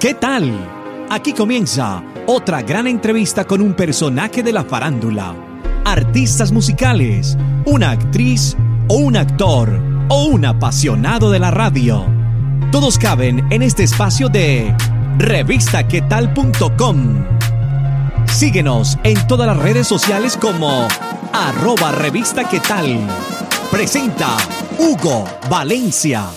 ¿Qué tal? Aquí comienza otra gran entrevista con un personaje de la farándula, artistas musicales, una actriz o un actor o un apasionado de la radio. Todos caben en este espacio de revistaquetal.com. Síguenos en todas las redes sociales como arroba revista. Presenta Hugo Valencia.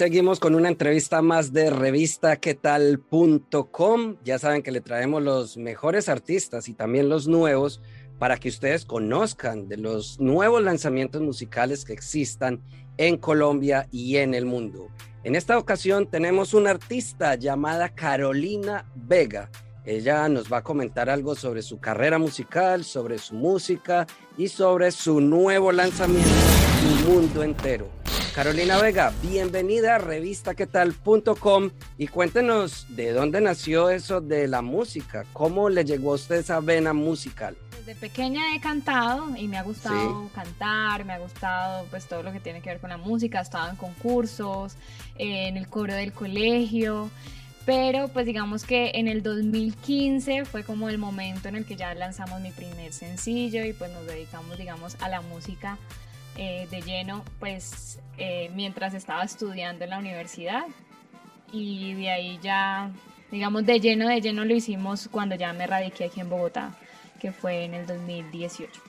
Seguimos con una entrevista más de revistaquetal.com. Ya saben que le traemos los mejores artistas y también los nuevos para que ustedes conozcan de los nuevos lanzamientos musicales que existan en Colombia y en el mundo. En esta ocasión tenemos una artista llamada Carolina Vega. Ella nos va a comentar algo sobre su carrera musical, sobre su música y sobre su nuevo lanzamiento, Un Mundo Entero. Carolina Vega, bienvenida a revistaquetal.com y cuéntenos de dónde nació eso de la música, cómo le llegó a usted esa vena musical. Desde pequeña he cantado y me ha gustado cantar, me ha gustado pues todo lo que tiene que ver con la música, he estado en concursos, en el coro del colegio, pero pues digamos que en el 2015 fue como el momento en el que ya lanzamos mi primer sencillo y pues nos dedicamos digamos a la música eh, de lleno pues eh, mientras estaba estudiando en la universidad y de ahí ya digamos de lleno de lleno lo hicimos cuando ya me radiqué aquí en Bogotá que fue en el 2018.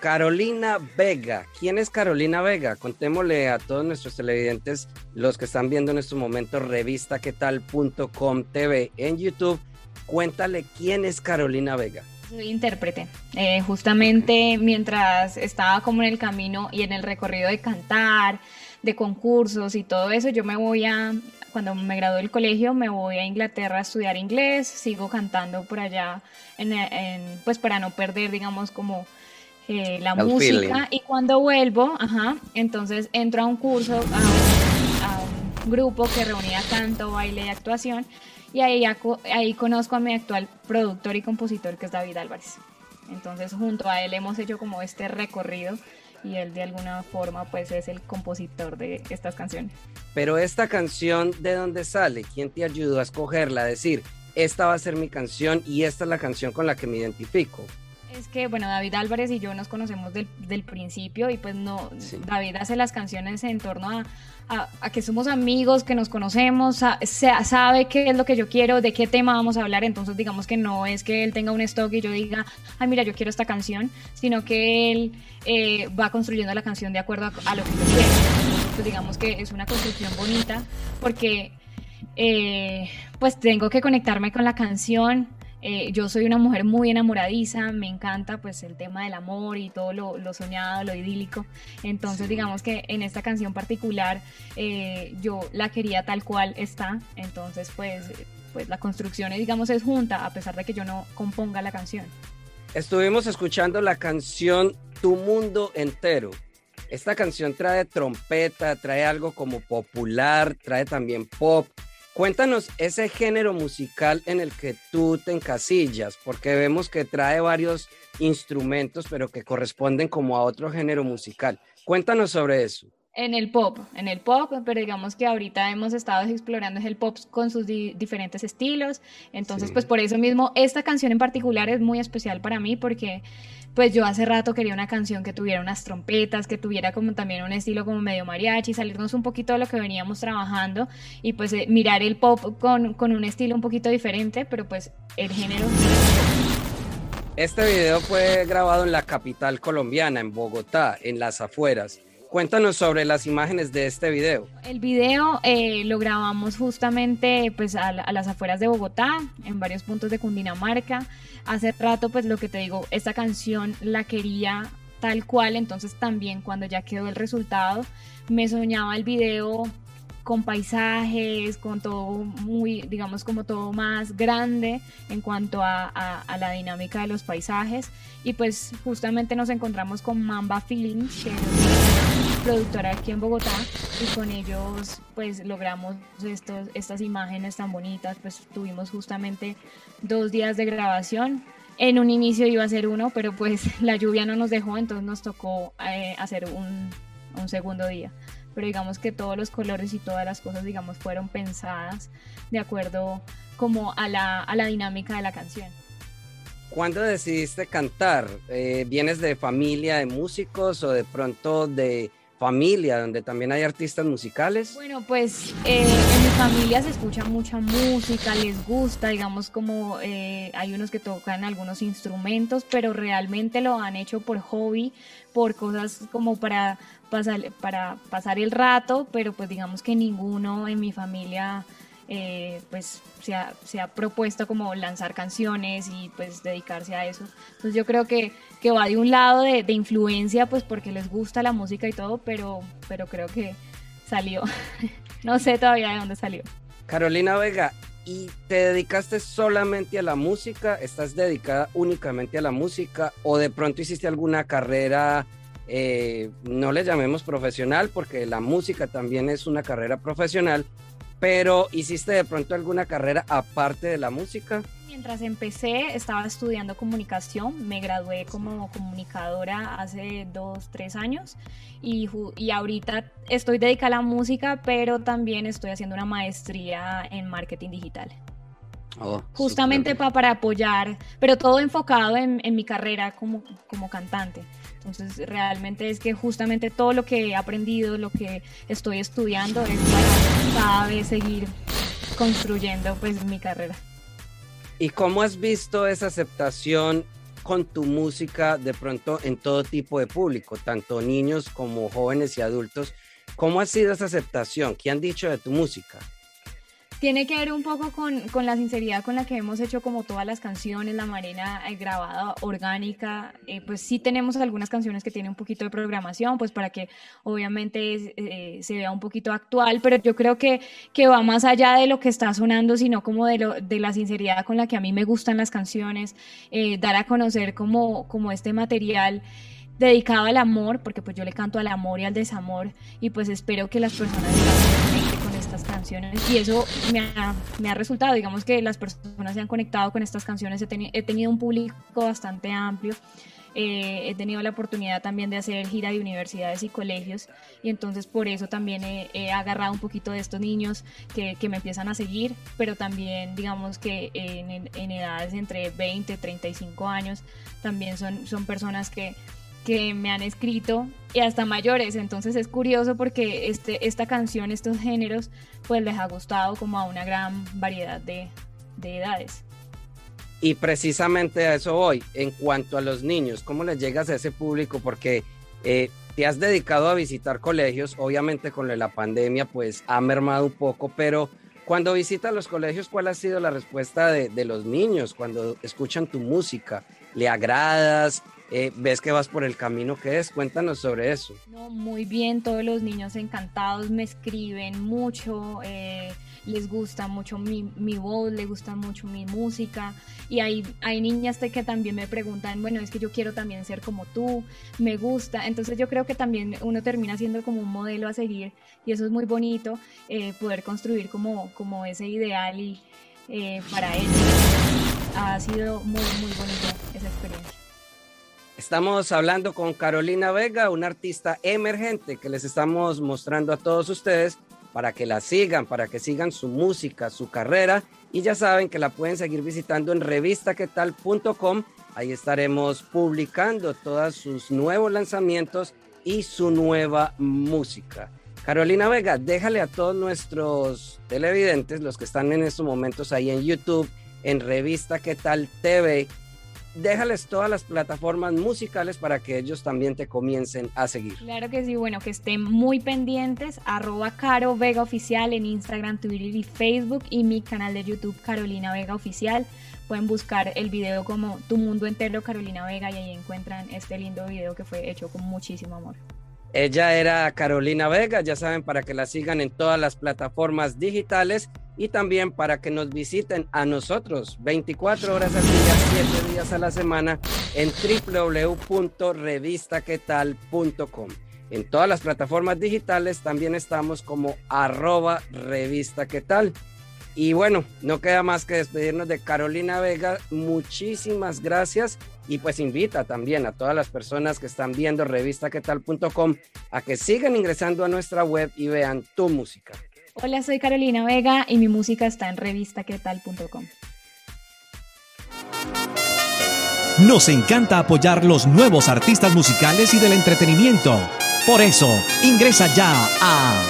Carolina Vega. ¿Quién es Carolina Vega? Contémosle a todos nuestros televidentes, los que están viendo en estos momentos, revistaquetal.com TV en YouTube. Cuéntale quién es Carolina Vega. Soy intérprete. Eh, justamente mientras estaba como en el camino y en el recorrido de cantar, de concursos y todo eso, yo me voy a, cuando me gradué del colegio, me voy a Inglaterra a estudiar inglés, sigo cantando por allá, en, en, pues para no perder, digamos, como eh, la El música. feeling. Y cuando vuelvo, ajá, entonces entro a un curso, a grupo que reunía canto, baile y actuación. Y ahí, ahí conozco a mi actual productor y compositor, que es David Álvarez. Entonces, junto a él hemos hecho como este recorrido y él de alguna forma pues es el compositor de estas canciones. Pero esta canción, ¿de dónde sale? ¿Quién te ayudó a escogerla? A decir, esta va a ser mi canción y esta es la canción con la que me identifico. Es que, bueno, David Álvarez y yo nos conocemos del, del principio y pues no, Sí. David hace las canciones en torno a, a- a que somos amigos, que nos conocemos, sa- sa- sabe qué es lo que yo quiero, de qué tema vamos a hablar, entonces digamos que no es que él tenga un stock y yo diga, ay mira, yo quiero esta canción, sino que él eh, va construyendo la canción de acuerdo a, lo que yo quiero. Pues digamos que es una construcción bonita porque eh, pues tengo que conectarme con la canción. Eh, yo soy una mujer muy enamoradiza, me encanta pues el tema del amor y todo lo, lo soñado, lo idílico. Entonces Sí. digamos que en esta canción particular eh, yo la quería tal cual está. Entonces pues, pues la construcción digamos es junta a pesar de que yo no componga la canción. Estuvimos escuchando la canción Tu Mundo Entero. Esta canción trae trompeta, trae algo como popular, trae también pop. Cuéntanos ese género musical en el que tú te encasillas, porque vemos que trae varios instrumentos, pero que corresponden como a otro género musical. Cuéntanos sobre eso. En el pop, en el pop, pero digamos que ahorita hemos estado explorando el pop con sus di- diferentes estilos. Entonces, Sí. pues por eso mismo, esta canción en particular es muy especial para mí porque pues yo hace rato quería una canción que tuviera unas trompetas, que tuviera como también un estilo como medio mariachi, salirnos un poquito de lo que veníamos trabajando y pues eh, mirar el pop con, con un estilo un poquito diferente, pero pues el género Este video fue grabado en la capital colombiana, en Bogotá, en las afueras. Cuéntanos sobre las imágenes de este video. El video eh, lo grabamos justamente pues a, a las afueras de Bogotá, en varios puntos de Cundinamarca. Hace rato pues lo que te digo, esta canción la quería tal cual, entonces también cuando ya quedó el resultado, me soñaba el video con paisajes, con todo muy, digamos, como todo más grande en cuanto a, a- a la dinámica de los paisajes. Y pues justamente nos encontramos con Mamba Films, que productora aquí en Bogotá, y con ellos pues logramos estos, estas imágenes tan bonitas. Pues tuvimos justamente dos días de grabación. En un inicio iba a ser uno, pero pues la lluvia no nos dejó, entonces nos tocó eh, hacer un, un segundo día pero digamos que todos los colores y todas las cosas, digamos, fueron pensadas de acuerdo como a la, a la dinámica de la canción. ¿Cuándo decidiste cantar? Eh, ¿Vienes de familia de músicos o de pronto de familia donde también hay artistas musicales? Bueno, pues eh, en mi familia se escucha mucha música, les gusta, digamos como eh, hay unos que tocan algunos instrumentos, pero realmente lo han hecho por hobby, por cosas como para pasar, para pasar el rato, pero pues digamos que ninguno en mi familia eh, pues se ha, se ha, propuesto como lanzar canciones y pues dedicarse a eso. Entonces yo creo que, que va de un lado de, influencia pues porque les gusta la música y todo, pero, pero creo que salió. no sé todavía de dónde salió. Carolina Vega, ¿y te dedicaste solamente a la música? ¿Estás dedicada únicamente a la música? ¿O de pronto hiciste alguna carrera? Eh, no le llamemos profesional porque la música también es una carrera profesional, pero ¿hiciste de pronto alguna carrera aparte de la música? Mientras empecé, estaba estudiando comunicación, me gradué como comunicadora hace dos, tres años y, y ahorita estoy dedicada a la música, pero también estoy haciendo una maestría en marketing digital. Oh, Justamente para apoyar, pero todo enfocado en, en mi carrera como, como cantante. Entonces, realmente es que justamente todo lo que he aprendido, lo que estoy estudiando es para cada vez seguir construyendo pues mi carrera. ¿Y cómo has visto esa aceptación con tu música de pronto en todo tipo de público, tanto niños como jóvenes y adultos? ¿Cómo ha sido esa aceptación? ¿Qué han dicho de tu música? Tiene que ver un poco con, con, la sinceridad con la que hemos hecho como todas las canciones, la marina eh, grabada, orgánica, eh, pues sí tenemos algunas canciones que tienen un poquito de programación, pues para que obviamente eh, se vea un poquito actual, pero yo creo que, que va más allá de lo que está sonando, sino como de, lo, de la sinceridad con la que a mí me gustan las canciones, dar a conocer como, como este material dedicado al amor, porque pues yo le canto al amor y al desamor, y pues espero que las personas canciones y eso me ha, me ha, resultado, digamos que las personas se han conectado con estas canciones, he, he tenido un público bastante amplio. Eh, he tenido la oportunidad también de hacer gira de universidades y colegios y entonces por eso también he, agarrado un poquito de estos niños que, que, me empiezan a seguir, pero también digamos que en, en, edades entre 20 y 35 años también son, son personas que, que me han escrito y hasta mayores. Entonces es curioso porque este, esta canción, estos géneros, pues les ha gustado como a una gran variedad de, de edades. Y precisamente a eso voy, en cuanto a los niños, ¿cómo les llegas a ese público? Porque eh, te has dedicado a visitar colegios, obviamente con la pandemia pues ha mermado un poco, pero cuando visitas los colegios, ¿cuál ha sido la respuesta de, de los niños cuando escuchan tu música? ¿Le agradas? Eh, ves que vas por el camino que es. Cuéntanos sobre eso. No, muy bien, todos los niños encantados me escriben mucho, eh, les gusta mucho mi, mi, voz, les gusta mucho mi música. Y hay, hay niñas que también me preguntan, bueno, es que yo quiero también ser como tú, me gusta. Entonces yo creo que también uno termina siendo como un modelo a seguir y eso es muy bonito, eh, poder construir como, como ese ideal y para él. Ha sido muy, muy bonita esa experiencia. Estamos hablando con Carolina Vega, una artista emergente que les estamos mostrando a todos ustedes para que la sigan, para que sigan su música, su carrera. Y ya saben que la pueden seguir visitando en revistaquetal.com. Ahí estaremos publicando todos sus nuevos lanzamientos y su nueva música. Carolina Vega, déjale a todos nuestros televidentes, los que están en estos momentos ahí en YouTube, en Revista ¿Qué tal TV, déjales todas las plataformas musicales para que ellos también te comiencen a seguir. Claro que sí, bueno, que estén muy pendientes, arroba Caro Vega Oficial en Instagram, Twitter y Facebook y mi canal de YouTube Carolina Vega Oficial. Pueden buscar el video como Tu Mundo Entero Carolina Vega y ahí encuentran este lindo video que fue hecho con muchísimo amor. Ella era Carolina Vega, ya saben, para que la sigan en todas las plataformas digitales y también para que nos visiten a nosotros 24 horas al día, 7 días a la semana en www.revistaquetal.com. En todas las plataformas digitales también estamos como arroba revista Y bueno, no queda más que despedirnos de Carolina Vega. Muchísimas gracias y pues invita también a todas las personas que están viendo revistaquetal.com a que sigan ingresando a nuestra web y vean tu música. Hola, soy Carolina Vega y mi música está en revistaquetal.com. Nos encanta apoyar los nuevos artistas musicales y del entretenimiento. Por eso, ingresa ya a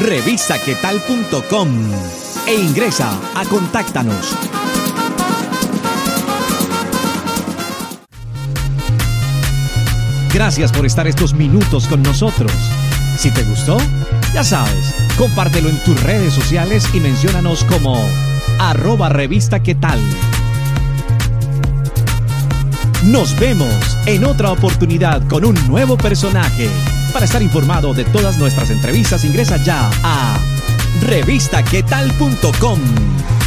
revistaquetal.com e ingresa a Contáctanos. Gracias por estar estos minutos con nosotros. Si te gustó, ya sabes, compártelo en tus redes sociales y menciónanos como arroba revista tal. Nos vemos en otra oportunidad con un nuevo personaje. Para estar informado de todas nuestras entrevistas, ingresa ya a revistaquetal.com.